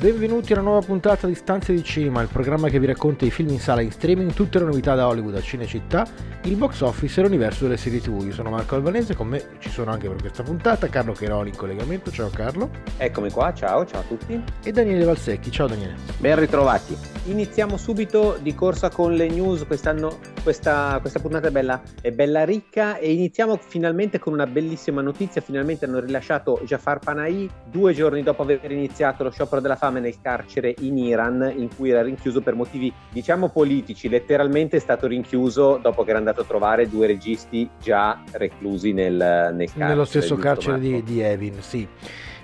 Benvenuti a una nuova puntata di Stanze di Cinema, il programma che vi racconta i film in sala e in streaming, tutte le novità da Hollywood a Cinecittà, il box office e l'universo delle serie TV. Io sono Marco Albanese, con me ci sono anche per questa puntata Carlo Cheroli in collegamento. Ciao Carlo. Eccomi qua, ciao, ciao a tutti. E Daniele Valsecchi. Ciao Daniele. Ben ritrovati. Iniziamo subito di corsa con le news. Quest'anno questa, questa puntata è bella, è bella ricca e iniziamo finalmente con una bellissima notizia. Finalmente hanno rilasciato Jafar Panahi due giorni dopo aver iniziato lo sciopero della fame nel carcere in Iran, in cui era rinchiuso per motivi diciamo politici. Letteralmente è stato rinchiuso dopo che era andato a trovare due registi già reclusi nel, nel carcere. Nello stesso carcere di, di, Evin, sì.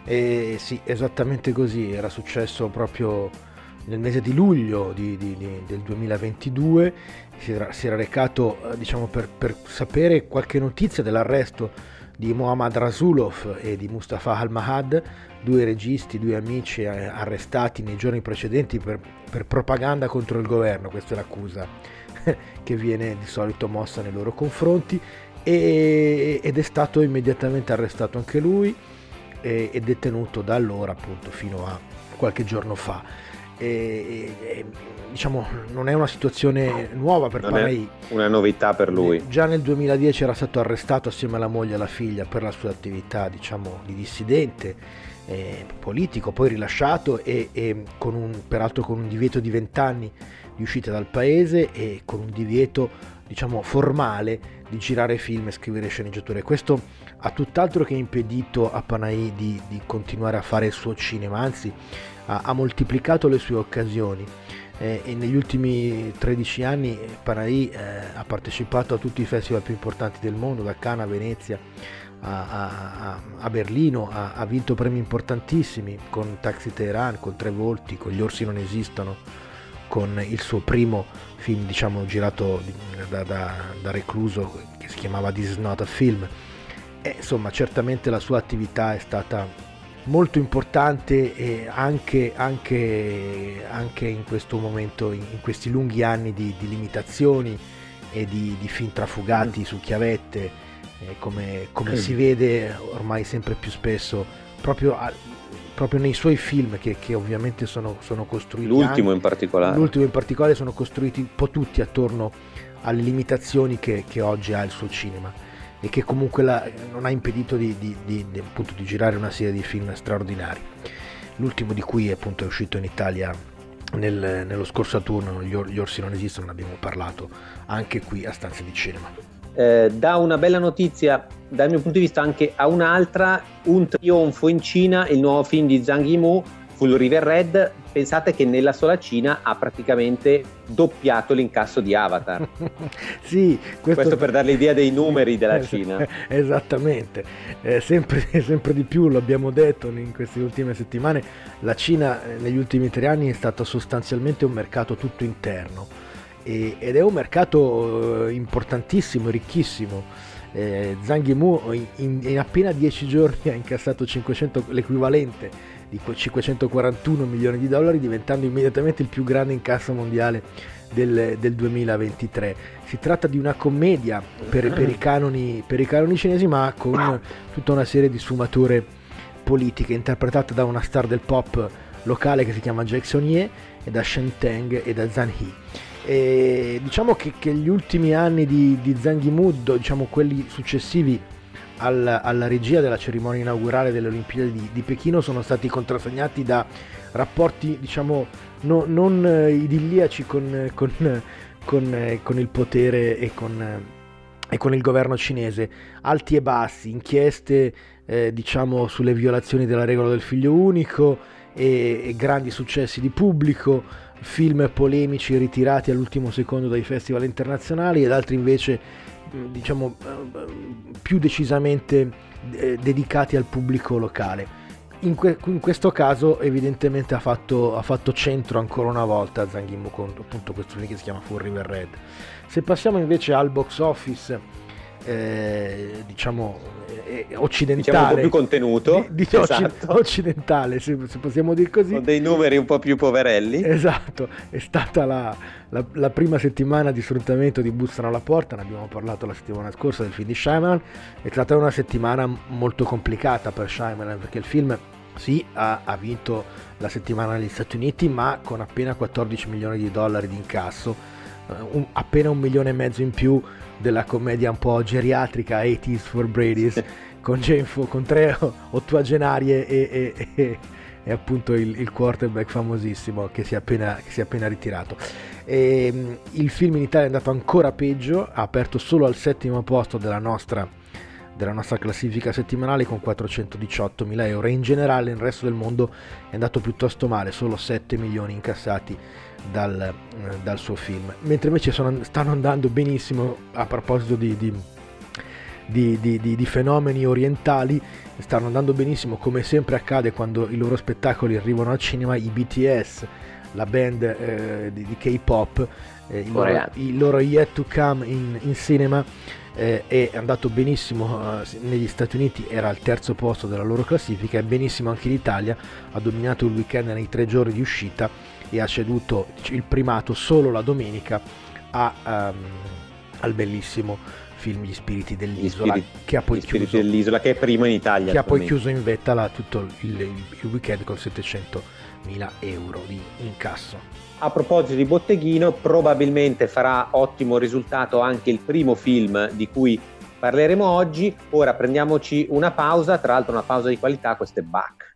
Eh, sì, esattamente così. Era successo proprio nel mese di luglio di, di, di, del 2022 si era, si era recato diciamo, per, per, sapere qualche notizia dell'arresto di Mohammad Rasulov e di Mustafa Al-Mahad, due registi, due amici eh, arrestati nei giorni precedenti per, per propaganda contro il governo, questa è l'accusa che viene di solito mossa nei loro confronti e, ed è stato immediatamente arrestato anche lui e, e detenuto da allora appunto fino a qualche giorno fa. E, e, diciamo non è una situazione nuova per Panay. una novità per lui. Già nel 2010 era stato arrestato assieme alla moglie e alla figlia per la sua attività diciamo di dissidente eh, politico poi rilasciato e, e con un, peraltro con un divieto di 20 anni di uscita dal paese e con un divieto diciamo formale di girare film e scrivere sceneggiature. Questo ha tutt'altro che impedito a Panay di, di continuare a fare il suo cinema anzi ha, ha moltiplicato le sue occasioni. Eh, e negli ultimi 13 anni Panahi eh, ha partecipato a tutti i festival più importanti del mondo, da Cannes a Venezia a, a, a Berlino, ha, ha, vinto premi importantissimi con Taxi Teheran, con Tre Volti, con Gli Orsi Non Esistono, con il suo primo film diciamo girato da, da, da recluso che si chiamava This is not a film. E, insomma, certamente la sua attività è stata molto importante anche, anche, anche, in questo momento, in questi lunghi anni di, di limitazioni e di, di, film trafugati mm. su chiavette, eh, come, come si vede ormai sempre più spesso, proprio, a, proprio nei suoi film che, che ovviamente sono, sono, costruiti. L'ultimo anche, in particolare. L'ultimo in particolare sono costruiti un po' tutti attorno alle limitazioni che, che oggi ha il suo cinema e che comunque la, non ha impedito di, di, di, di, girare una serie di film straordinari. L'ultimo di cui appunto è uscito in Italia nel, nello scorso autunno, gli, Or- gli, Orsi non esistono, ne abbiamo parlato anche qui a Stanze di Cinema. Eh, da una bella notizia, dal mio punto di vista anche a un'altra, un trionfo in Cina, il nuovo film di Zhang Yimou, Full River Red, pensate che nella sola Cina ha praticamente doppiato l'incasso di Avatar. sì, questo... questo... per dare l'idea dei numeri della Cina. Esattamente, eh, sempre, sempre, di più, lo abbiamo detto in queste ultime settimane, la Cina eh, negli ultimi tre anni è stato sostanzialmente un mercato tutto interno e, ed è un mercato eh, importantissimo, ricchissimo. Eh, Zhang Yimou in, in appena dieci giorni ha incassato 500, l'equivalente di 541 milioni di dollari, diventando immediatamente il più grande incasso mondiale del, del 2023. Si tratta di una commedia per, per, i canoni, per, i canoni, cinesi, ma con tutta una serie di sfumature politiche, interpretata da una star del pop locale che si chiama Jackson Ye e da Shen Teng e da Zhan He. E diciamo che, che, gli ultimi anni di, di Zhang Yimou, diciamo quelli successivi al, alla regia della cerimonia inaugurale delle Olimpiadi di, di Pechino sono stati contrassegnati da rapporti diciamo no, non eh, idilliaci con, con, con, eh, con, il potere e con, eh, e con il governo cinese, alti e bassi, inchieste eh, diciamo sulle violazioni della regola del figlio unico e, e grandi successi di pubblico, film polemici ritirati all'ultimo secondo dai festival internazionali ed altri invece diciamo più decisamente eh, dedicati al pubblico locale. in, que- in, questo caso evidentemente ha fatto, ha fatto, centro ancora una volta Zanghimo con appunto questo film che si chiama Full River Red. Se passiamo invece al box office, eh, diciamo eh, occidentale, diciamo un po' più contenuto, di, di esatto. occidentale, se, se, possiamo dire così. Con dei numeri un po' più poverelli. Esatto, è stata la, la, la prima settimana di sfruttamento di Bussano alla porta, ne abbiamo parlato la settimana scorsa del film di Shyamalan, è stata una settimana molto complicata per Shyamalan perché il film sì, ha, ha, vinto la settimana negli Stati Uniti, ma con appena 14 milioni di dollari di incasso, un, appena un milione e mezzo in più della commedia un po' geriatrica 80s for Brady's, con, Genfo, con tre ottuagenarie e, e, e, e appunto il, il, quarterback famosissimo che si è appena, che si è appena ritirato. E, um, il film in Italia è andato ancora peggio, ha aperto solo al settimo posto della nostra della nostra classifica settimanale con 418 mila euro e in generale nel resto del mondo è andato piuttosto male, solo 7 milioni incassati dal, eh, dal suo film, mentre invece sono, stanno andando benissimo a proposito di, di, di, di, fenomeni orientali, stanno andando benissimo come sempre accade quando i loro spettacoli arrivano al cinema, i BTS, la band eh, di, K-pop, eh, il, loro, il, loro, Yet to Come in, in cinema eh, è andato benissimo eh, negli Stati Uniti, era al terzo posto della loro classifica e benissimo anche in Italia, ha dominato il weekend nei tre giorni di uscita e ha ceduto il primato solo la domenica a, um, al bellissimo film Gli Spiriti dell'Isola Spiriti, che ha poi chiuso dell'Isola che è primo in Italia che ha poi chiuso in vetta la, tutto il, il weekend con 700 mila euro di incasso a proposito di Botteghino, probabilmente farà ottimo risultato anche il primo film di cui parleremo oggi. Ora prendiamoci una pausa, tra l'altro una pausa di qualità, questo è Bach.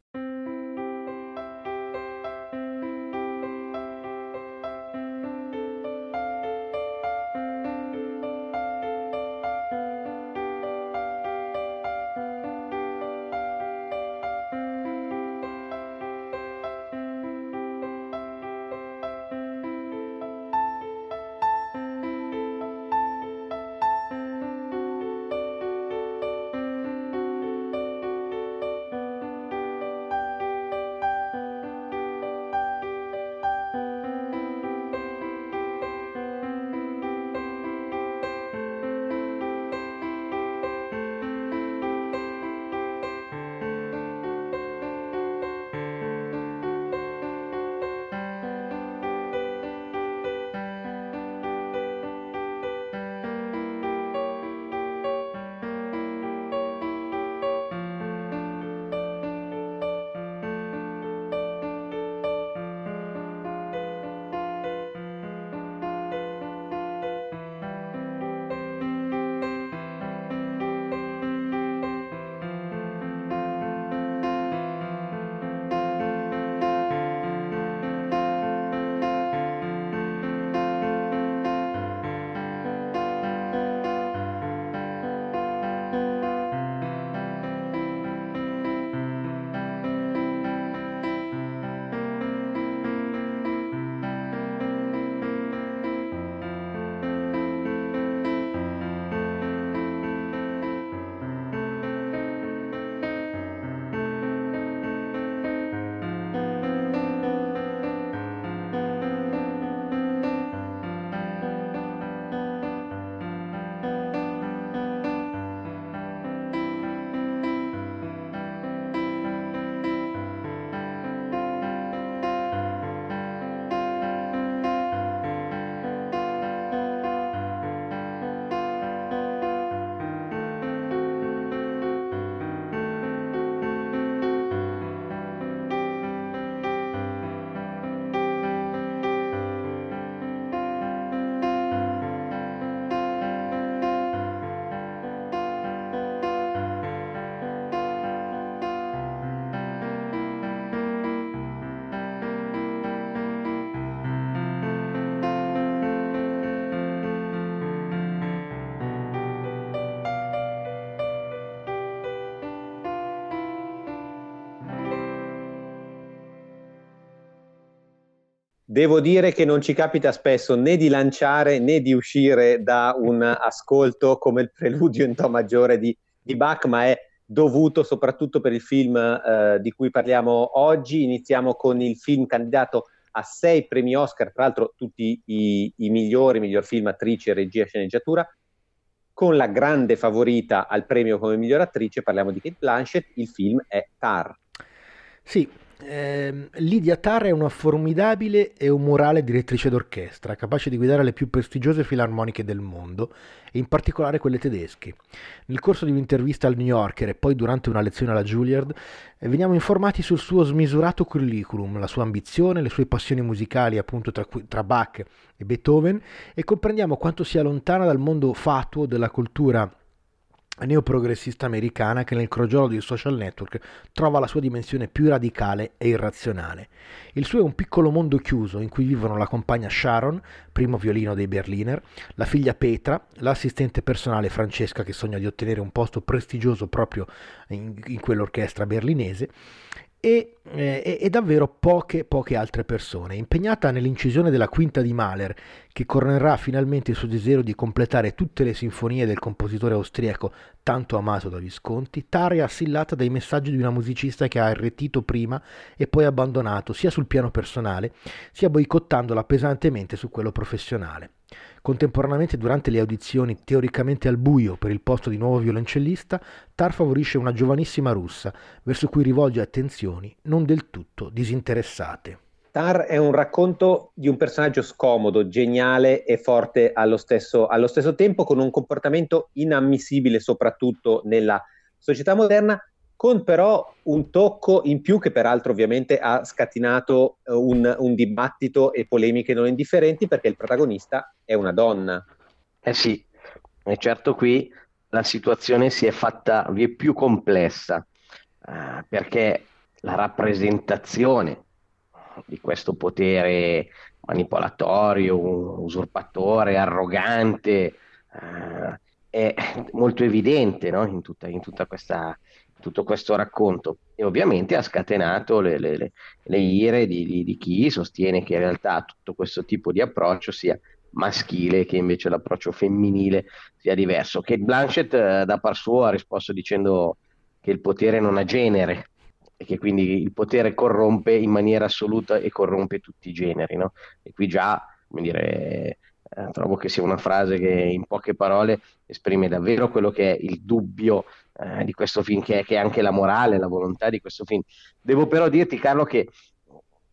Devo dire che non ci capita spesso né di lanciare né di uscire da un ascolto come il preludio in To maggiore di, di Bach, ma è dovuto soprattutto per il film eh, di cui parliamo oggi. Iniziamo con il film candidato a sei premi Oscar, tra l'altro tutti i, i migliori, miglior film, attrice, regia, sceneggiatura, con la grande favorita al premio come miglior attrice, parliamo di Kate Blanchett, il film è Tar. Sì, eh, Lydia Tarr è una formidabile e umorale direttrice d'orchestra, capace di guidare le più prestigiose filarmoniche del mondo, e in particolare quelle tedesche. Nel corso di un'intervista al New Yorker e poi durante una lezione alla Juilliard, eh, veniamo informati sul suo smisurato curriculum, la sua ambizione, le sue passioni musicali appunto tra, tra Bach e Beethoven, e comprendiamo quanto sia lontana dal mondo fatuo della cultura neoprogressista americana che nel crogiolo dei social network trova la sua dimensione più radicale e irrazionale. Il suo è un piccolo mondo chiuso in cui vivono la compagna Sharon, primo violino dei Berliner, la figlia Petra, l'assistente personale Francesca che sogna di ottenere un posto prestigioso proprio in, in quell'orchestra berlinese e, eh, e, davvero poche, poche altre persone. Impegnata nell'incisione della quinta di Mahler, che coronerà finalmente il suo desiderio di completare tutte le sinfonie del compositore austriaco tanto amato da Visconti, Tara è assillata dai messaggi di una musicista che ha irretito prima e poi abbandonato sia sul piano personale, sia boicottandola pesantemente su quello professionale. Contemporaneamente durante le audizioni teoricamente al buio per il posto di nuovo violoncellista, Tar favorisce una giovanissima russa, verso cui rivolge attenzioni non del tutto disinteressate. Tar è un racconto di un personaggio scomodo, geniale e forte allo stesso, allo stesso tempo, con un comportamento inammissibile soprattutto nella società moderna, con però un tocco in più che peraltro ovviamente ha scatinato uh, un, un, dibattito e polemiche non indifferenti perché il protagonista è una donna. Eh sì, e certo qui la situazione si è fatta vie più complessa uh, perché la rappresentazione di questo potere manipolatorio, usurpatore, arrogante, uh, è molto evidente no? in, tutta, in tutta questa tutto questo racconto e ovviamente ha scatenato le, le, le, le ire di, di, di, chi sostiene che in realtà tutto questo tipo di approccio sia maschile che invece l'approccio femminile sia diverso. Kate Blanchett eh, da par suo ha risposto dicendo che il potere non ha genere e che quindi il potere corrompe in maniera assoluta e corrompe tutti i generi. No? E qui già, come dire, eh, trovo che sia una frase che in poche parole esprime davvero quello che è il dubbio eh, di questo film, che è, che è, anche la morale, la volontà di questo film. Devo però dirti, Carlo, che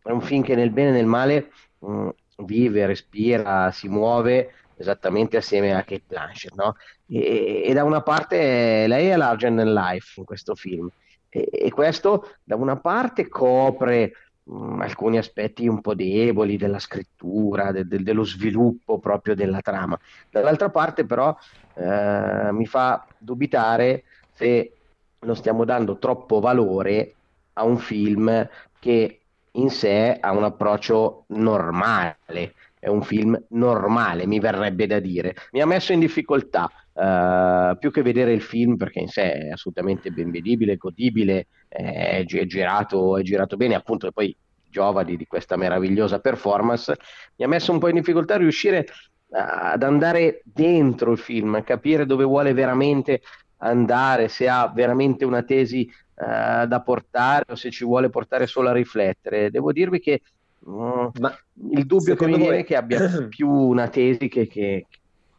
è un film che nel bene e nel male mh, mm, vive, respira, si muove esattamente assieme a Kate Blanchett, no? e, e, da una parte lei è larger than life in questo film, e, e questo da una parte copre mh, mm, alcuni aspetti un po' deboli della scrittura, de, de, dello sviluppo proprio della trama. Dall'altra parte però eh, mi fa dubitare se non stiamo dando troppo valore a un film che in sé ha un approccio normale, è un film normale, mi verrebbe da dire. Mi ha messo in difficoltà, uh, più che vedere il film, perché in sé è assolutamente ben vedibile, godibile, è, è, girato, è girato bene, appunto, e poi giova di, di questa meravigliosa performance, mi ha messo un po' in difficoltà a riuscire ad andare dentro il film, capire dove vuole veramente andare, se ha veramente una tesi uh, da portare o se ci vuole portare solo a riflettere. Devo dirvi che uh, il dubbio che mi viene voi... è che abbia più una tesi che, che...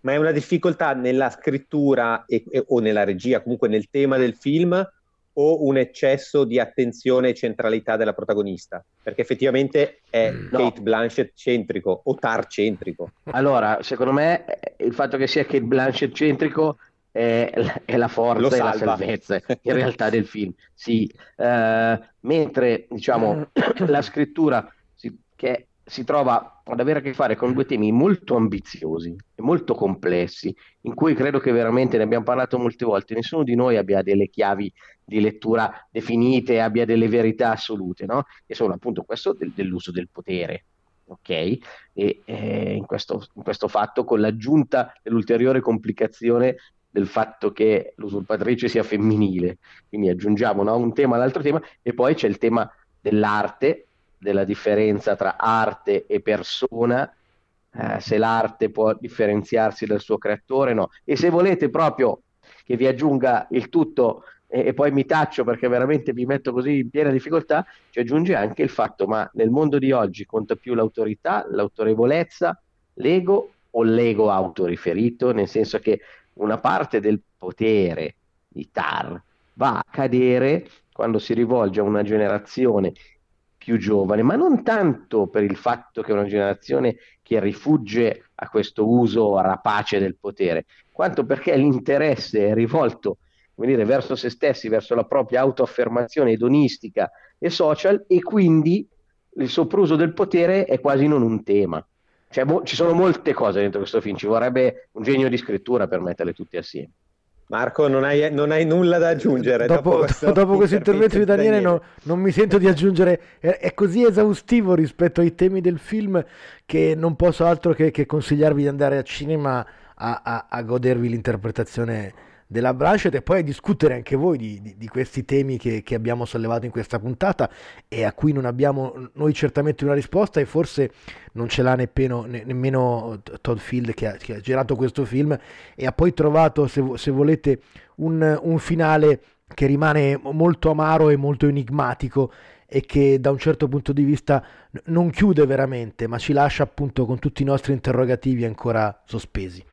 Ma è una difficoltà nella scrittura e, e, o nella regia, comunque nel tema del film, o un eccesso di attenzione e centralità della protagonista? Perché effettivamente è mm, no. Kate Blanchett centrico o Tar centrico. Allora, secondo me il fatto che sia Kate Blanchett centrico è, è la forza e la salvezza in realtà del film. Sì, uh, mentre diciamo la scrittura si, che si trova ad avere a che fare con due temi molto ambiziosi e molto complessi, in cui credo che veramente ne abbiamo parlato molte volte, nessuno di noi abbia delle chiavi di lettura definite, abbia delle verità assolute, no? E sono appunto questo del, dell'uso del potere, ok? E eh, in, questo, in questo fatto con l'aggiunta dell'ulteriore complicazione del fatto che l'usurpatrice sia femminile. Quindi aggiungiamo no, un tema all'altro tema e poi c'è il tema dell'arte, della differenza tra arte e persona, eh, se l'arte può differenziarsi dal suo creatore, no. E se volete proprio che vi aggiunga il tutto e, poi mi taccio perché veramente mi metto così in piena difficoltà, ci aggiunge anche il fatto, ma nel mondo di oggi conta più l'autorità, l'autorevolezza, l'ego o l'ego autoriferito, nel senso che una parte del potere di Tar va a cadere quando si rivolge a una generazione più giovane, ma non tanto per il fatto che è una generazione che rifugge a questo uso rapace del potere, quanto perché l'interesse è rivolto dire, verso se stessi, verso la propria autoaffermazione edonistica e social e quindi il sopruso del potere è quasi non un tema. Cioè, mo- ci sono molte cose dentro questo film, ci vorrebbe un genio di scrittura per metterle tutte assieme. Marco, non hai, non hai, nulla da aggiungere. Dopo, dopo questo, dopo questo intervento di Daniele, Daniele. No, non mi sento di aggiungere, è, è, così esaustivo rispetto ai temi del film che non posso altro che, che consigliarvi di andare al cinema a, a, a godervi l'interpretazione della Branchet e poi a discutere anche voi di, di, di questi temi che, che, abbiamo sollevato in questa puntata e a cui non abbiamo noi certamente una risposta e forse non ce l'ha nemmeno, nemmeno Todd Field che ha, che ha, girato questo film e ha poi trovato, se, se volete, un, un finale che rimane molto amaro e molto enigmatico e che da un certo punto di vista non chiude veramente, ma ci lascia appunto con tutti i nostri interrogativi ancora sospesi.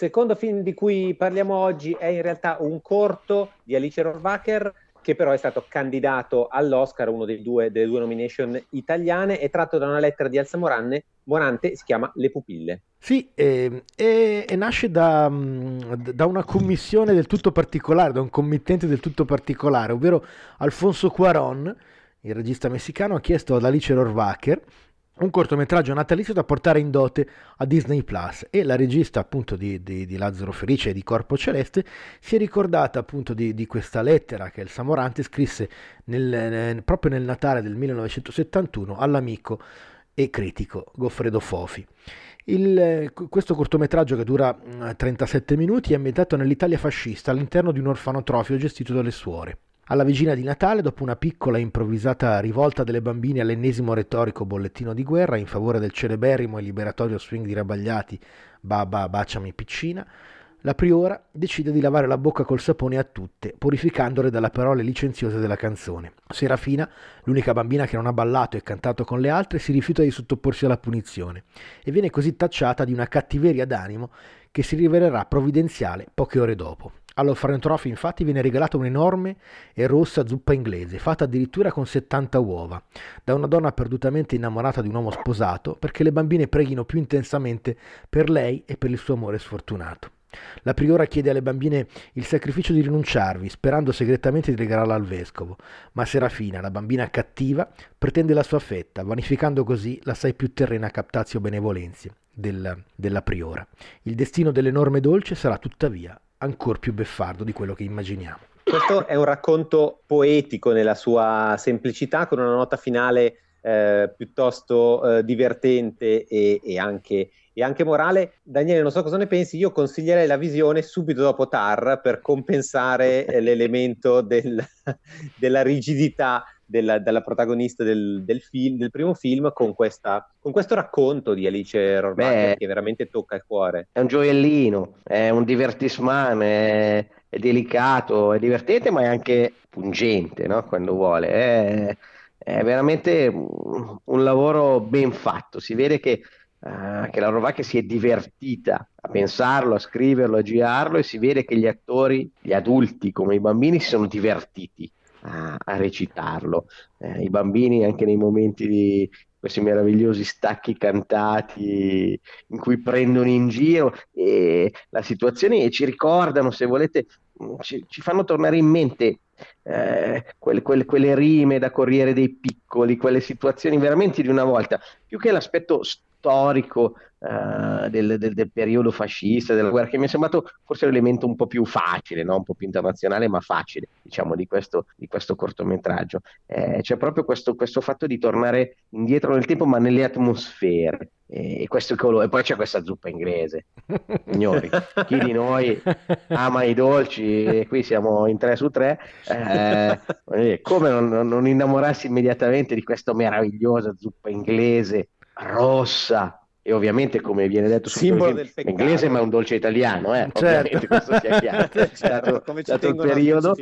Secondo film di cui parliamo oggi è in realtà un corto di Alice Rohrwacher che però è stato candidato all'Oscar, uno due, delle due nomination italiane, è tratto da una lettera di Elsa Moranne, Morante, si chiama Le pupille. Sì, e, e, e nasce da, da, una commissione del tutto particolare, da un committente del tutto particolare, ovvero Alfonso Cuaron, il regista messicano, ha chiesto ad Alice Rohrwacher un cortometraggio natalizio da portare in dote a Disney Plus e la regista appunto di, di, di Lazzaro Felice e di Corpo Celeste si è ricordata appunto di, di questa lettera che il Samorante scrisse nel, proprio nel Natale del 1971 all'amico e critico Goffredo Fofi Il, questo cortometraggio che dura 37 mm, minuti è ambientato nell'Italia fascista all'interno di un orfanotrofio gestito dalle suore. Alla vigilia di Natale, dopo una piccola e improvvisata rivolta delle bambine all'ennesimo retorico bollettino di guerra in favore del celeberrimo e liberatorio swing di Rabagliati Baba baciami piccina, la priora decide di lavare la bocca col sapone a tutte, purificandole dalle parole licenziose della canzone. Serafina, l'unica bambina che non ha ballato e cantato con le altre, si rifiuta di sottoporsi alla punizione e viene così tacciata di una cattiveria d'animo che si rivelerà provvidenziale poche ore dopo. All'orfanotrofio infatti viene regalata un'enorme e rossa zuppa inglese, fatta addirittura con 70 uova, da una donna perdutamente innamorata di un uomo sposato, perché le bambine preghino più intensamente per lei e per il suo amore sfortunato. La priora chiede alle bambine il sacrificio di rinunciarvi, sperando segretamente di regalarla al vescovo, ma Serafina, la bambina cattiva, pretende la sua fetta, vanificando così l'assai più terrena captatio benevolenzie del, della priora. Il destino dell'enorme dolce sarà tuttavia ancora più beffardo di quello che immaginiamo. Questo è un racconto poetico nella sua semplicità, con una nota finale eh, piuttosto eh, divertente e, e, anche, e, anche, morale. Daniele, non so cosa ne pensi, io consiglierei la visione subito dopo Tar per compensare eh, l'elemento del, della rigidità della, della protagonista del, del, film, del, primo film con, questa, con, questo racconto di Alice Rohrwacher che veramente tocca il cuore. È un gioiellino, è un divertissement, è, è delicato, è divertente ma è anche pungente no? quando vuole. È, è veramente un lavoro ben fatto, si vede che Uh, che la Rovacchia si è divertita a pensarlo, a scriverlo, a girarlo e si vede che gli attori, gli adulti come i bambini, si sono divertiti a, a recitarlo. Eh, I bambini anche nei momenti di questi meravigliosi stacchi cantati in cui prendono in giro la situazione e ci ricordano, se volete, ci, ci fanno tornare in mente eh, quelle, quelle, quelle, rime da Corriere dei Piccoli, quelle situazioni veramente di una volta, più che l'aspetto storico uh, del, del, del, periodo fascista, della guerra, che mi è sembrato forse l'elemento un po' più facile, no? un po' più internazionale, ma facile, diciamo, di questo, di questo cortometraggio. Eh, c'è proprio questo, questo fatto di tornare indietro nel tempo, ma nelle atmosfere. E, questo colore. e poi c'è questa zuppa inglese, signori. Chi di noi ama i dolci? E qui siamo in tre su tre. Eh, come non, non innamorarsi immediatamente di questa meravigliosa zuppa inglese rossa e ovviamente come viene detto simbolo del peccato. inglese ma è un dolce italiano eh? certo. questo sia chiaro certo, come ci il periodo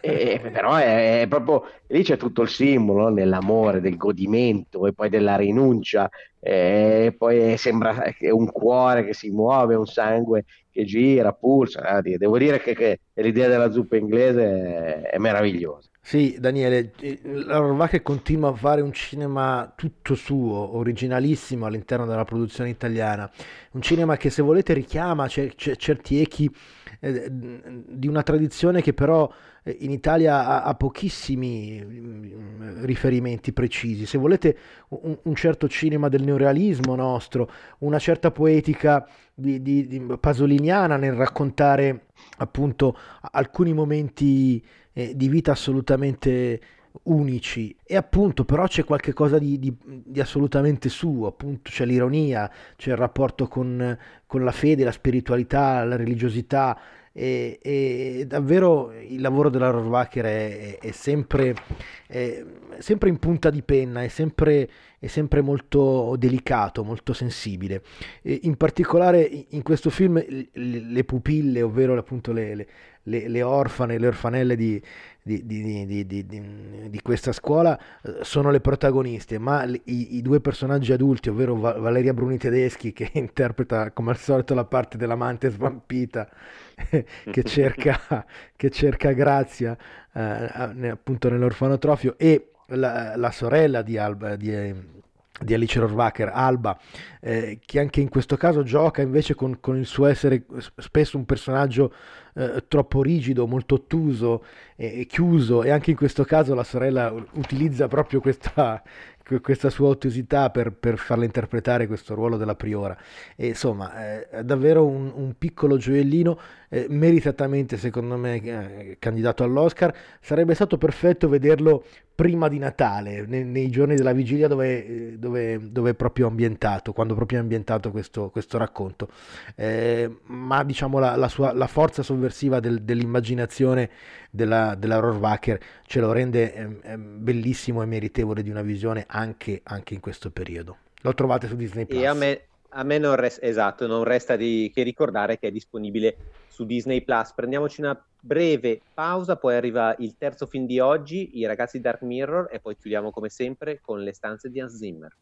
e, però è, è, proprio lì c'è tutto il simbolo nell'amore del godimento e poi della rinuncia e poi sembra un cuore che si muove un sangue che gira pulsa eh? devo dire che, che l'idea della zuppa inglese è meravigliosa sì, Daniele, eh, la Rovacchia continua a fare un cinema tutto suo, originalissimo all'interno della produzione italiana, un cinema che se volete richiama certi echi eh, di una tradizione che però eh, in Italia ha, ha, pochissimi mm, riferimenti precisi. Se volete un, un, certo cinema del neorealismo nostro, una certa poetica di, di, di pasoliniana nel raccontare appunto alcuni momenti eh, di vita assolutamente unici. E appunto però c'è qualcosa di, di, di, assolutamente suo, appunto c'è l'ironia, c'è il rapporto con, con la fede, la spiritualità, la religiosità e, e davvero il lavoro della Rohrwacher è, è, sempre, è, sempre, in punta di penna, è sempre, è sempre molto delicato, molto sensibile. E in particolare in questo film le, le pupille, ovvero appunto le, le le, le orfane, le orfanelle di, di, di, di, questa scuola eh, sono le protagoniste, ma i, i, due personaggi adulti, ovvero Valeria Bruni Tedeschi, che interpreta come al solito la parte dell'amante svampita, che, cerca, che cerca grazia eh, appunto nell'orfanotrofio, e la, la sorella di, Alba, di di Alice Rohrwacher, Alba, eh, che anche in questo caso gioca invece con, con il suo essere spesso un personaggio eh, troppo rigido, molto ottuso e, chiuso. E anche in questo caso la sorella utilizza proprio questa, questa sua ottusità per, per, farle interpretare questo ruolo della priora. E, insomma, eh, è davvero un, un piccolo gioiellino, eh, meritatamente secondo me eh, candidato all'Oscar. Sarebbe stato perfetto vederlo prima di Natale, nei, nei giorni della vigilia dove, dove, dove, è proprio ambientato, quando proprio è ambientato questo, questo racconto. Eh, ma diciamo la, la, sua, la forza sovversiva del, dell'immaginazione della, della Rohrwacher ce lo rende eh, eh, bellissimo e meritevole di una visione anche, anche in questo periodo. Lo trovate su Disney Plus. E a me, a me non, resta, esatto, non resta di, che ricordare che è disponibile su Disney Plus. Prendiamoci una breve pausa, poi arriva il terzo film di oggi, I ragazzi Dark Mirror, e poi chiudiamo come sempre con le stanze di Hans Zimmer.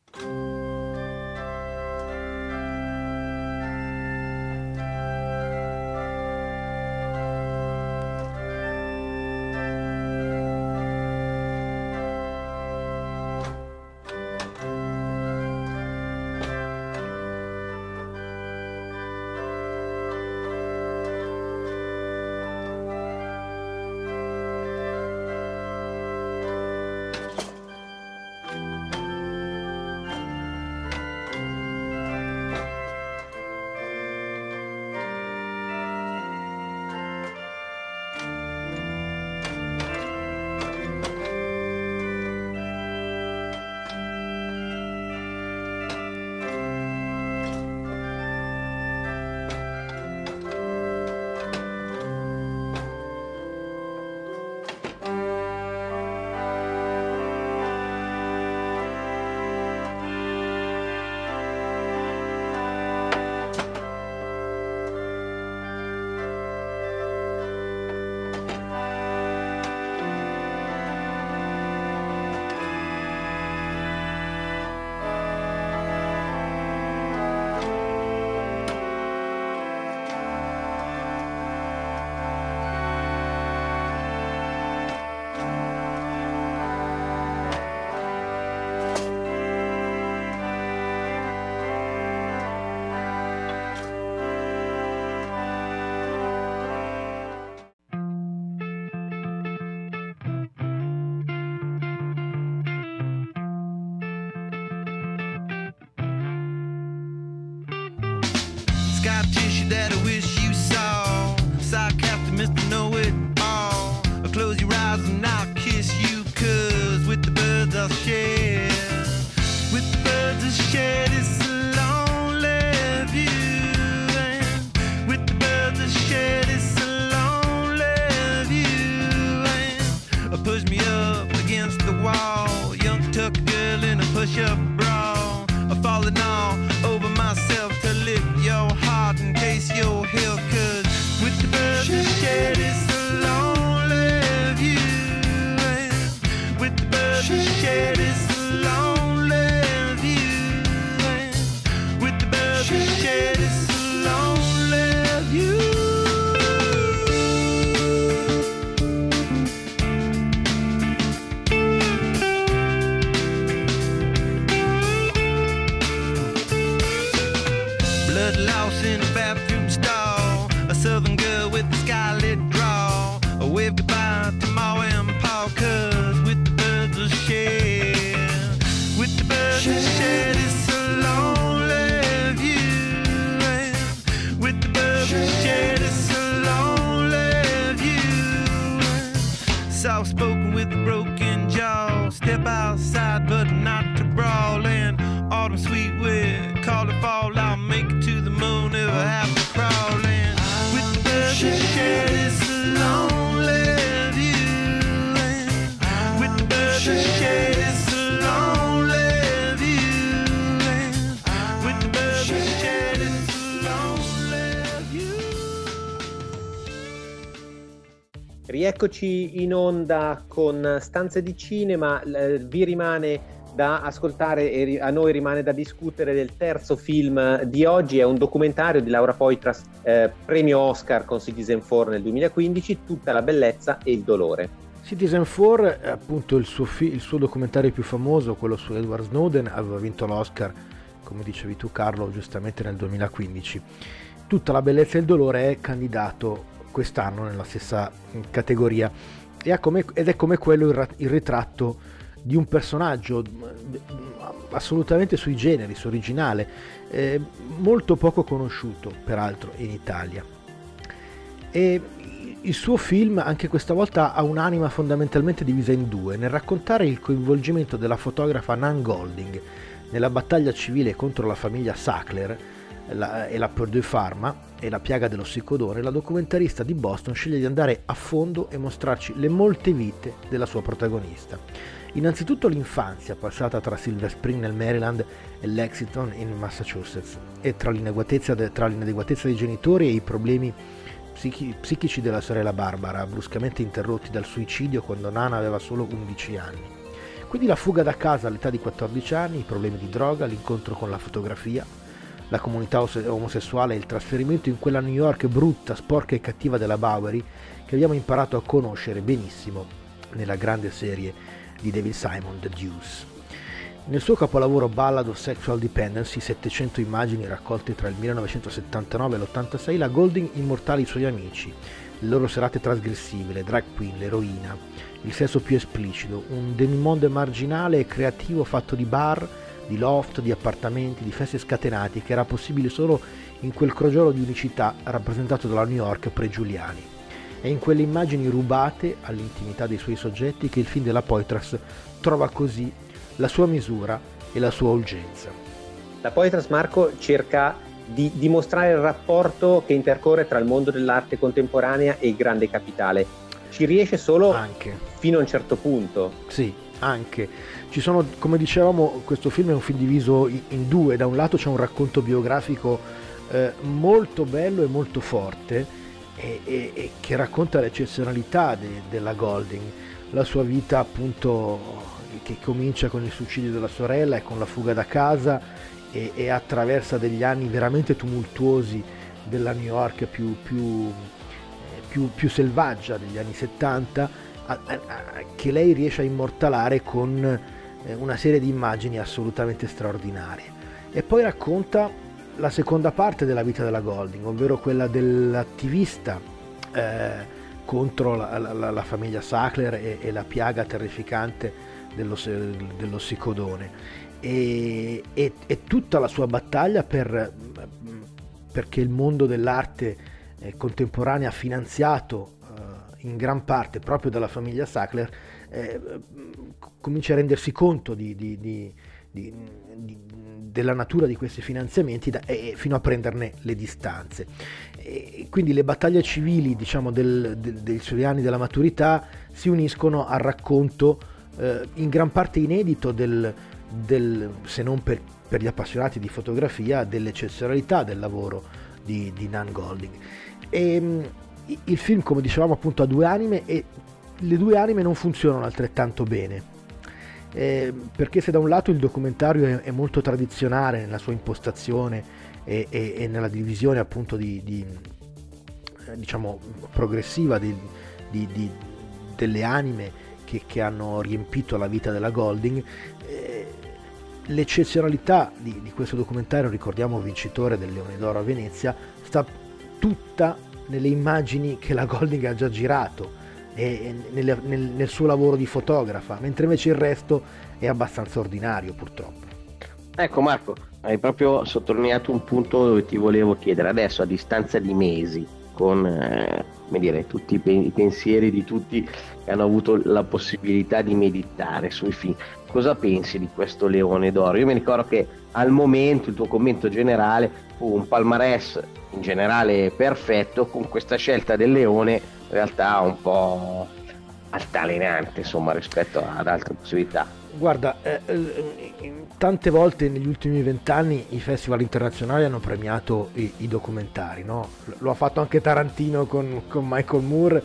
got tissue that I wish you saw. Sarcastic, Mr. Know It All. I'll close your eyes and I'll kiss you, cause with the birds I'll share. With the birds I'll share this lonely view. And with the birds I'll share this lonely view. And push me up against the wall. Young tuck girl in a push up bra. I'm falling off. Rieccoci in onda con Stanze di Cinema, vi rimane da ascoltare e a noi rimane da discutere del terzo film di oggi, è un documentario di Laura Poitras, eh, premio Oscar con Citizen 4 nel 2015, Tutta la bellezza e il dolore. Citizen 4 è appunto il suo, fi- il suo documentario più famoso, quello su Edward Snowden, aveva vinto l'Oscar, come dicevi tu Carlo, giustamente nel 2015. Tutta la bellezza e il dolore è candidato quest'anno nella stessa categoria come, ed è come quello il, ritratto di un personaggio assolutamente sui generis, originale, eh, molto poco conosciuto peraltro in Italia. E il suo film anche questa volta ha un'anima fondamentalmente divisa in due, nel raccontare il coinvolgimento della fotografa Nan Golding nella battaglia civile contro la famiglia Sackler e la Purdue Pharma e la piaga dell'ossicodone, la documentarista di Boston sceglie di andare a fondo e mostrarci le molte vite della sua protagonista. Innanzitutto l'infanzia passata tra Silver Spring nel Maryland e Lexington in Massachusetts e tra l'inadeguatezza, de, tra l'inadeguatezza dei genitori e i problemi psichi, psichici della sorella Barbara, bruscamente interrotti dal suicidio quando Nana aveva solo 11 anni. Quindi la fuga da casa all'età di 14 anni, i problemi di droga, l'incontro con la fotografia, la comunità omosessuale e il trasferimento in quella New York brutta, sporca e cattiva della Bowery che abbiamo imparato a conoscere benissimo nella grande serie di David Simon, The Deuce. Nel suo capolavoro Ballad of Sexual Dependency, 700 immagini raccolte tra il 1979 e l'86, la Golding immortala i suoi amici, le loro serate trasgressive, le drag queen, l'eroina, il sesso più esplicito, un demimonde marginale e creativo fatto di bar, di loft, di appartamenti, di feste scatenati che era possibile solo in quel crogiolo di unicità rappresentato dalla New York pre-Giuliani. È in quelle immagini rubate all'intimità dei suoi soggetti che il film della Poitras trova così la sua misura e la sua urgenza. La Poetras Marco cerca di dimostrare il rapporto che intercorre tra il mondo dell'arte contemporanea e il grande capitale. Ci riesce solo anche. fino a un certo punto. Sì, anche. Ci sono, come dicevamo, questo film è un film diviso in due. Da un lato c'è un racconto biografico eh, molto bello e molto forte e, e, e che racconta l'eccezionalità de, della Golding, la sua vita appunto che comincia con il suicidio della sorella e con la fuga da casa e, e attraversa degli anni veramente tumultuosi della New York più, più, più, più selvaggia degli anni 70 a, a, a, che lei riesce a immortalare con eh, una serie di immagini assolutamente straordinarie. E poi racconta la seconda parte della vita della Golding ovvero quella dell'attivista eh, contro la, la, la, famiglia Sackler e, e la piaga terrificante dello, dell'ossicodone e, e, e, tutta la sua battaglia per, perché il mondo dell'arte eh, contemporanea finanziato eh, in gran parte proprio dalla famiglia Sackler eh, comincia a rendersi conto di, di, di, della natura di questi finanziamenti da, e fino a prenderne le distanze. E quindi le battaglie civili diciamo, del, del, dei suoi anni della maturità si uniscono al racconto eh, in gran parte inedito del, del se non per, per, gli appassionati di fotografia, dell'eccezionalità del lavoro di, di Nan Golding. E, ehm, il film, come dicevamo, appunto ha due anime e le due anime non funzionano altrettanto bene. Eh, perché se da un lato il documentario è, è molto tradizionale nella sua impostazione e, e, e nella divisione appunto di, di eh, diciamo progressiva di, di, delle anime che, che hanno riempito la vita della Golding. Eh, l'eccezionalità di, di, questo documentario, ricordiamo vincitore del Leone d'Oro a Venezia, sta tutta nelle immagini che la Golding ha già girato e nel, nel, nel suo lavoro di fotografa, mentre invece il resto è abbastanza ordinario purtroppo. Ecco Marco, hai proprio sottolineato un punto dove ti volevo chiedere adesso a distanza di mesi con eh, dire, tutti i pensieri di tutti che hanno avuto la possibilità di meditare sui film. Cosa pensi di questo Leone d'Oro? Io mi ricordo che al momento il tuo commento generale fu un palmarès in generale perfetto, con questa scelta del Leone in realtà un po' altalenante insomma rispetto ad altre possibilità. Guarda, eh, eh, tante volte negli ultimi vent'anni i festival internazionali hanno premiato i, i documentari, no? lo ha fatto anche Tarantino con, con Michael Moore,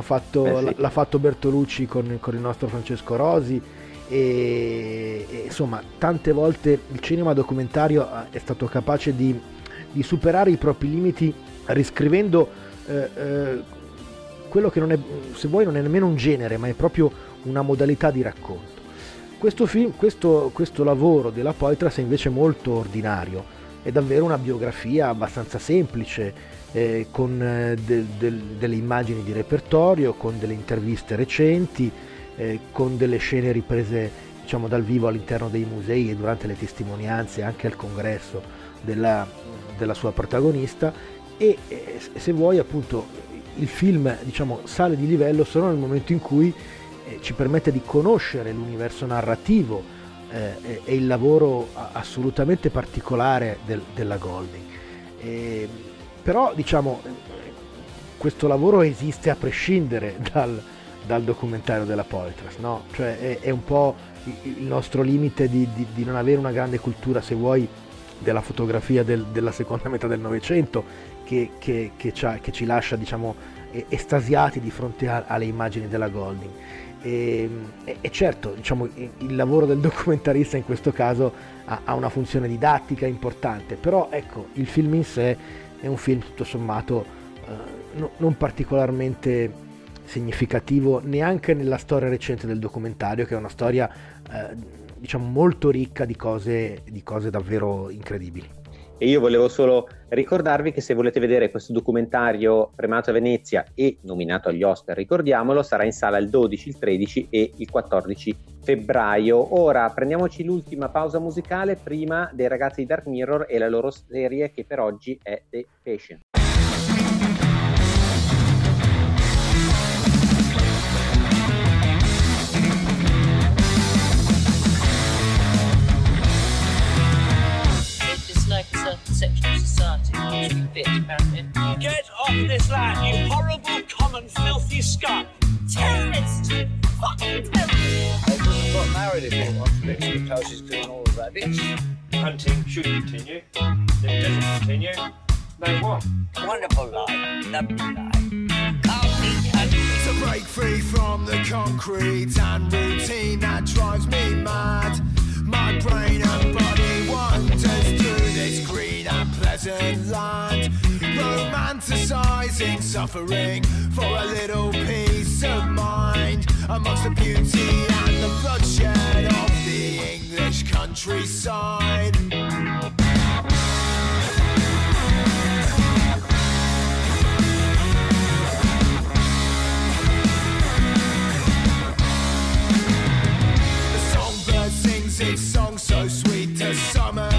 fatto, eh sì. l'ha fatto Bertolucci con, con, il nostro Francesco Rosi e, e, insomma tante volte il cinema documentario è stato capace di, di superare i propri limiti riscrivendo eh, eh, quello che non è, se vuoi non è nemmeno un genere ma è proprio una modalità di racconto. Questo, film, questo, questo lavoro della Poitras è invece molto ordinario, è davvero una biografia abbastanza semplice, eh, con eh, de, de, delle immagini di repertorio, con delle interviste recenti, eh, con delle scene riprese diciamo, dal vivo all'interno dei musei e durante le testimonianze anche al congresso della, della sua protagonista e se vuoi appunto il film diciamo, sale di livello solo nel momento in cui eh, ci permette di conoscere l'universo narrativo eh, e il lavoro assolutamente particolare del, della Golding. E, però diciamo, questo lavoro esiste a prescindere dal, dal documentario della Poitras, no? cioè è, è, un po' il nostro limite di, di, di, non avere una grande cultura, se vuoi, della fotografia del, della seconda metà del Novecento che, che, che, che, ci lascia diciamo, estasiati di fronte a, alle immagini della Golding. E, e, e certo, diciamo, il lavoro del documentarista in questo caso ha, ha, una funzione didattica importante, però ecco, il film in sé è un film tutto sommato eh, no, non particolarmente significativo neanche nella storia recente del documentario, che è una storia eh, diciamo molto ricca di cose, di cose davvero incredibili. E io volevo solo ricordarvi che se volete vedere questo documentario premiato a Venezia e nominato agli Oscar, ricordiamolo, sarà in sala il 12, il 13 e il 14 febbraio. Ora prendiamoci l'ultima pausa musicale prima dei ragazzi di Dark Mirror e la loro serie che per oggi è The Patient. Society which we. Get off this land, you horrible, common, filthy scum! Terrorist! Fucking terrorist! I wouldn't have got married if it wasn't because she's doing all the rabbits. Hunting should continue. If it doesn't continue, no what? Wonderful life, lovely life. To break free from the concrete and routine that drives me mad. My brain and body wanders through this green and pleasant land. Romanticizing suffering for a little peace of mind. Amongst the beauty and the bloodshed of the English countryside. music, songs so sweet to summer.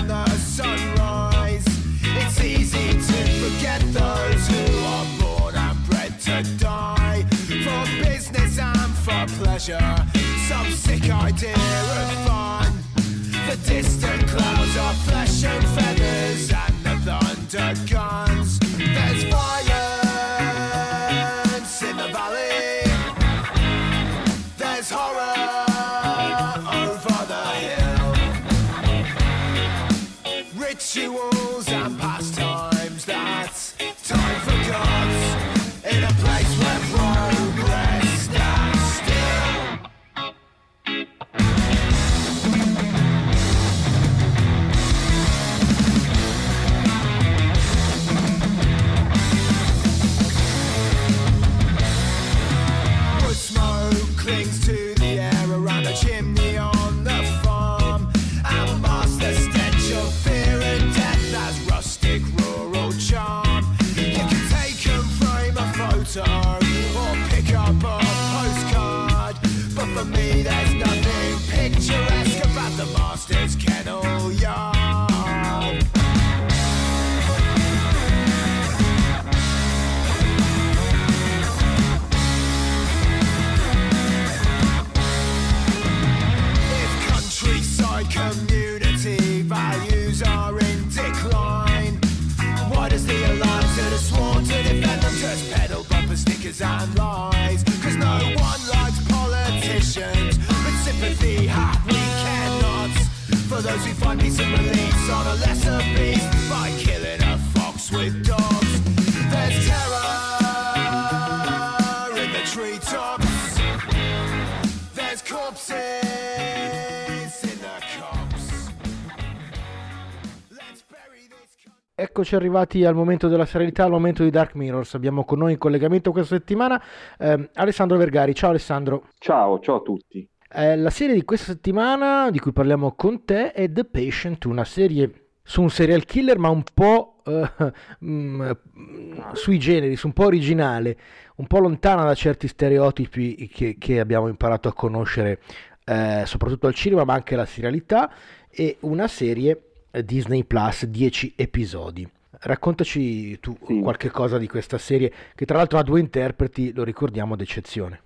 Eccoci arrivati al momento della serialità, al momento di Dark Mirrors. Abbiamo con noi in collegamento questa settimana eh, Alessandro Vergari. Ciao Alessandro. Ciao, ciao a tutti. Eh, la serie di questa settimana di cui parliamo con te è The Patient, una serie su un serial killer ma un po' eh, mm, sui generis, un po' originale, un po' lontana da certi stereotipi che, che abbiamo imparato a conoscere eh, soprattutto al cinema ma anche alla serialità e una serie Disney Plus 10 episodi. Raccontaci tu sì. qualche cosa di questa serie, che tra l'altro ha due interpreti, lo ricordiamo, d'eccezione.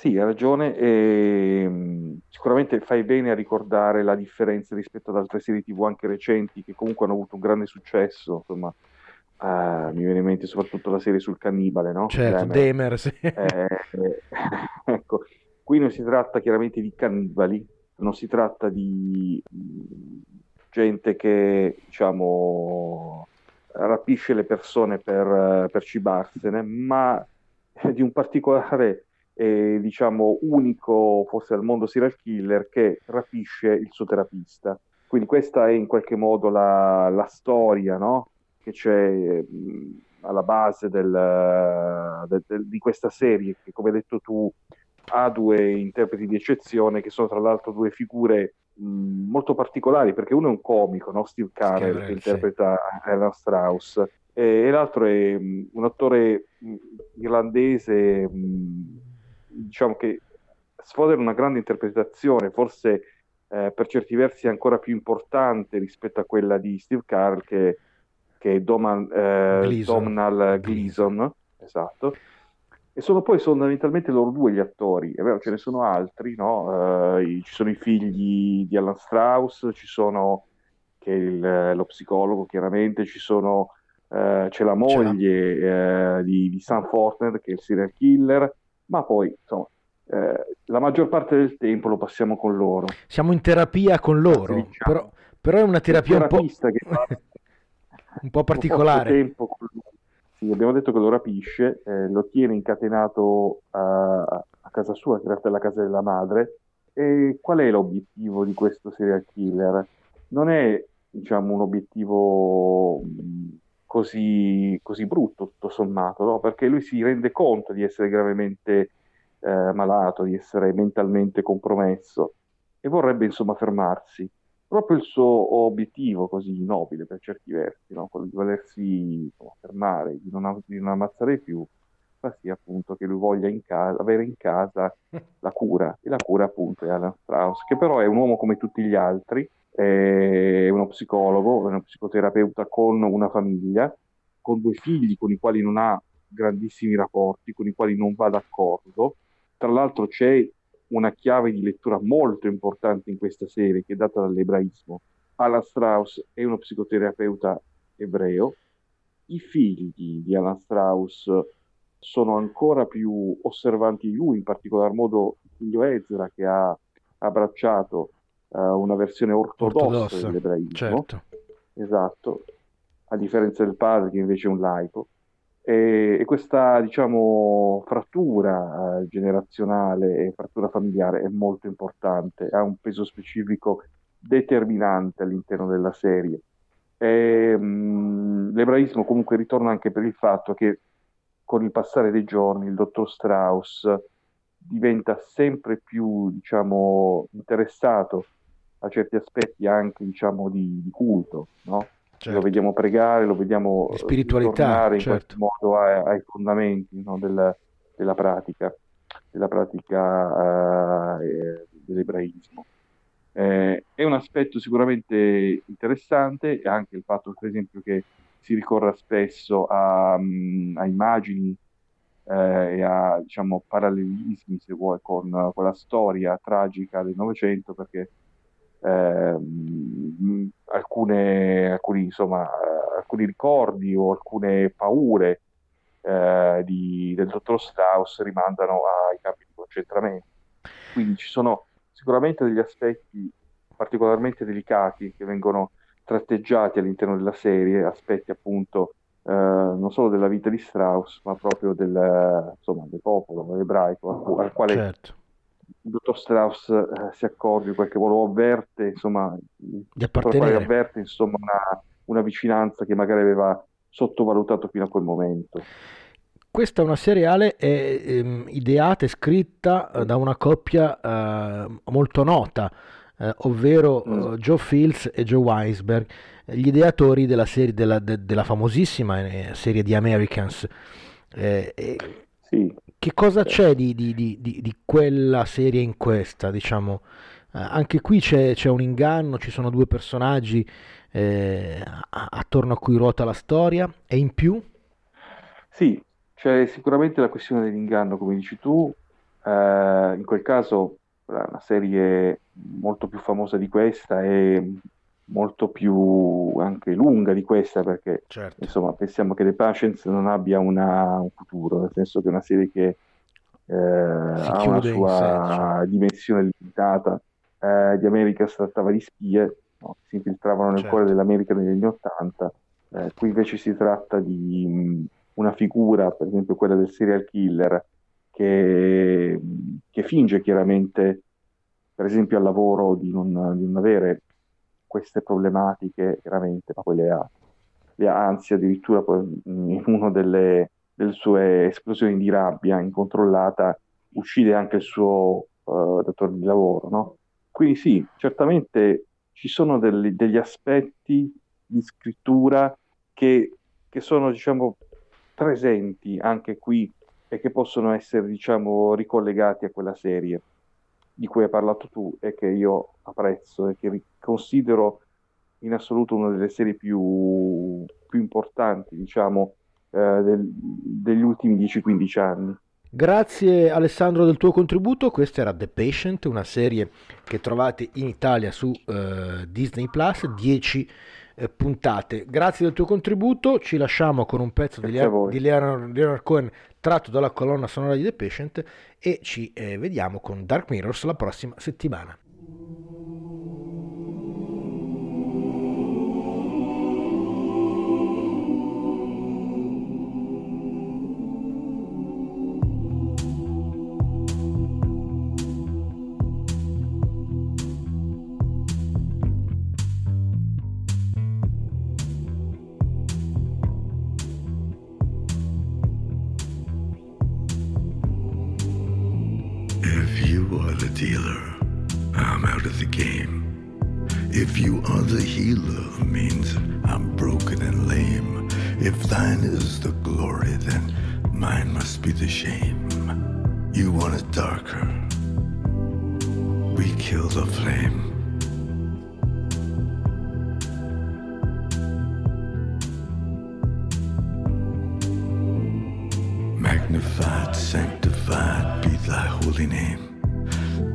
Sì, hai ragione. E, mm, sicuramente fai bene a ricordare la differenza rispetto ad altre serie TV anche recenti che comunque hanno avuto un grande successo. Insomma, uh, mi viene in mente soprattutto la serie sul cannibale, no? Certo, Demer, Demer sì. Eh, ecco, qui non si tratta chiaramente di cannibali, non si tratta di gente che, diciamo, rapisce le persone per, per cibarsene, ma di un particolare eh, diciamo unico forse al mondo serial killer che rapisce il suo terapista. Quindi questa è in qualche modo la, la storia no? che c'è mh, alla base del, del, del, di questa serie che come hai detto tu ha due interpreti di eccezione che sono tra l'altro due figure mh, molto particolari perché uno è un comico, no? Steve Carell, che interpreta sì. Ella Strauss e, e l'altro è mh, un attore irlandese diciamo che sfodera una grande interpretazione, forse eh, per certi versi ancora più importante rispetto a quella di Steve Carell, che, che è Doman, eh, Gleason. Domhnall Gleeson, esatto. E sono poi fondamentalmente loro due gli attori, è vero, ce ne sono altri, no? Uh, ci sono i figli di Alan Strauss, ci sono che il, lo psicologo chiaramente, ci sono, uh, c'è la moglie c'è uh, di, di Sam Fortner che è il serial killer, ma poi insomma, eh, la maggior parte del tempo lo passiamo con loro. Siamo in terapia con loro, diciamo. però, però, è una terapia un, po'... Che un po' particolare. Un sì, abbiamo detto che lo rapisce, eh, lo tiene incatenato a, a, casa sua, che in realtà è la casa della madre. E qual è l'obiettivo di questo serial killer? Non è diciamo, un obiettivo così, così brutto, tutto sommato, no? perché lui si rende conto di essere gravemente eh, malato, di essere mentalmente compromesso e vorrebbe insomma fermarsi. Proprio il suo obiettivo così nobile per certi versi, no? quello di volersi insomma, fermare, di non, di non ammazzare più, fa sì appunto che lui voglia in casa, avere in casa la cura, e la cura appunto è Alan Strauss, che però è un uomo come tutti gli altri, è uno psicologo, è uno psicoterapeuta con una famiglia, con due figli con i quali non ha grandissimi rapporti, con i quali non va d'accordo. Tra l'altro c'è una chiave di lettura molto importante in questa serie che è data dall'ebraismo. Alan Strauss è uno psicoterapeuta ebreo. I figli di Alan Strauss sono ancora più osservanti di lui, in particolar modo figlio Ezra che ha abbracciato uh, una versione ortodossa, ortodossa dell'ebraismo. Certo. Esatto, a differenza del padre che invece è un laico. E, e questa, diciamo, frattura uh, generazionale e frattura familiare è molto importante, ha un peso specifico determinante all'interno della serie. E, mh, l'ebraismo comunque ritorna anche per il fatto che con il passare dei giorni il dottor Strauss diventa sempre più diciamo, interessato a certi aspetti anche diciamo di, di culto, no? Certo. Lo vediamo pregare, lo vediamo di spiritualità, in certo. modo ai, ai fondamenti no? del, della pratica, della pratica uh, dell'ebraismo. Eh, è un aspetto sicuramente interessante anche il fatto, per esempio, che si ricorra spesso a, um, a immagini eh, e a diciamo, parallelismi, se vuoi, con, con la storia tragica del Novecento, perché Ehm, alcune, alcuni, insomma, alcuni ricordi o alcune paure eh, di, del dottor Strauss rimandano ai campi di concentramento. Quindi ci sono sicuramente degli aspetti particolarmente delicati che vengono tratteggiati all'interno della serie, aspetti appunto eh, non solo della vita di Strauss, ma proprio del, insomma, del popolo ebraico al, al quale certo il dottor Strauss eh, si accorge in qualche modo, avverte, insomma, di appartenere. avverte insomma, una, una vicinanza che magari aveva sottovalutato fino a quel momento. Questa è una seriale è, ehm, ideata e scritta eh, da una coppia eh, molto nota, eh, ovvero mm. Eh, Joe Fields e Joe Weisberg, gli ideatori della, serie, della, de, della famosissima eh, serie di Americans. sì. Che cosa c'è di, di, di, di, quella serie in questa, diciamo? Eh, anche qui c'è, c'è, un inganno, ci sono due personaggi eh, attorno a cui ruota la storia e in più? Sì, c'è sicuramente la questione dell'inganno, come dici tu, eh, in quel caso una serie molto più famosa di questa e molto più anche lunga di questa perché certo. insomma pensiamo che The Patience non abbia una, un futuro, nel senso che è una serie che eh, ha una sua dimensione limitata. Eh, di America si trattava di spie no? si infiltravano nel certo. cuore dell'America negli anni Ottanta. Eh, qui invece si tratta di mh, una figura, per esempio quella del serial killer, che, che finge chiaramente, per esempio al lavoro, di non, di non avere queste problematiche veramente, ma poi le ha, le ha anzi addirittura in una delle, delle, sue esplosioni di rabbia incontrollata uccide anche il suo uh, datore di lavoro, no? Quindi sì, certamente ci sono degli, degli aspetti di scrittura che, che sono, diciamo, presenti anche qui e che possono essere, diciamo, ricollegati a quella serie di cui hai parlato tu e che io apprezzo e che considero in assoluto una delle serie più, più importanti, diciamo, eh, del, degli ultimi 10-15 anni. Grazie Alessandro del tuo contributo, questa era The Patient, una serie che trovate in Italia su uh, Disney Plus, 10 uh, puntate. Grazie del tuo contributo, ci lasciamo con un pezzo di, Lea- di Leonard, Leonard Cohen tratto dalla colonna sonora di The Patient e ci eh, vediamo con Dark Mirrors la prossima settimana. holy name.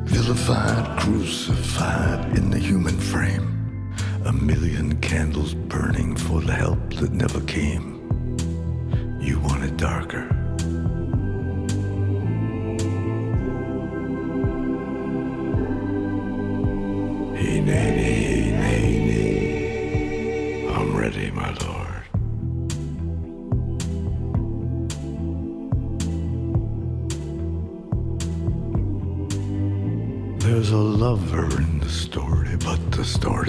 Vilified, crucified in the human frame. A million candles burning for the help that never came. You want it darker. He named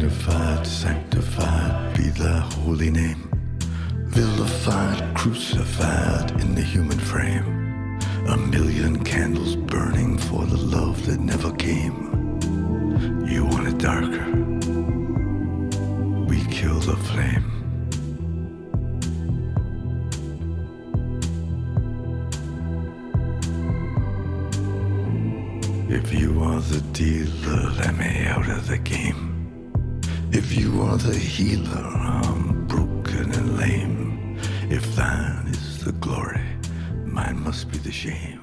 Sanctified, sanctified be thy holy name. Vilified, crucified in the human frame. A million candles burning for the love that never came. You want it darker. We kill the flame. If you are the dealer, let me out of the game. If you are the healer, I'm broken and lame. If thine is the glory, mine must be the shame.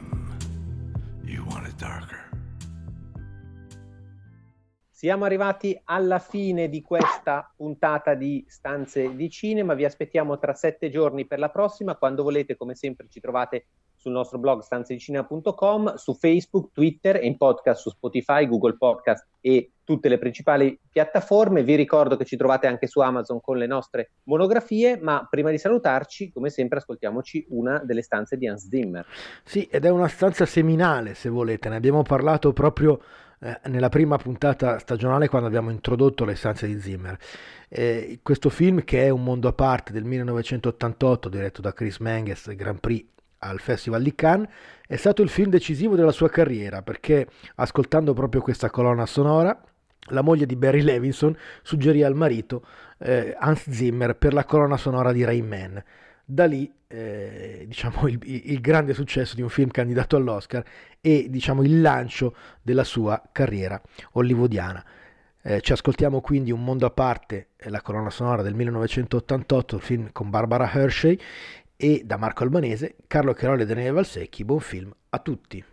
Siamo arrivati alla fine di questa puntata di Stanze di Cinema. Vi aspettiamo tra sette giorni per la prossima. Quando volete, come sempre, ci trovate sul nostro blog stanzedicinema.com, su Facebook, Twitter e in podcast su Spotify, Google Podcast e tutte le principali piattaforme. Vi ricordo che ci trovate anche su Amazon con le nostre monografie, ma prima di salutarci, come sempre, ascoltiamoci una delle stanze di Hans Zimmer. Sì, ed è una stanza seminale, se volete. Ne abbiamo parlato proprio eh, nella prima puntata stagionale quando abbiamo introdotto le stanze di Zimmer. Eh, questo film, che è Un mondo a parte del 1988, diretto da Chris Menges, Grand Prix al Festival di Cannes, è stato il film decisivo della sua carriera perché ascoltando proprio questa colonna sonora, la moglie di Barry Levinson suggerì al marito eh, Hans Zimmer per la colonna sonora di Rain Man. Da lì eh, diciamo il, il, grande successo di un film candidato all'Oscar e diciamo il lancio della sua carriera hollywoodiana. Eh, ci ascoltiamo quindi Un mondo a parte, la colonna sonora del 1988, il film con Barbara Hershey e da Marco Albanese, Carlo Cheroli e Daniele Valsecchi, buon film a tutti.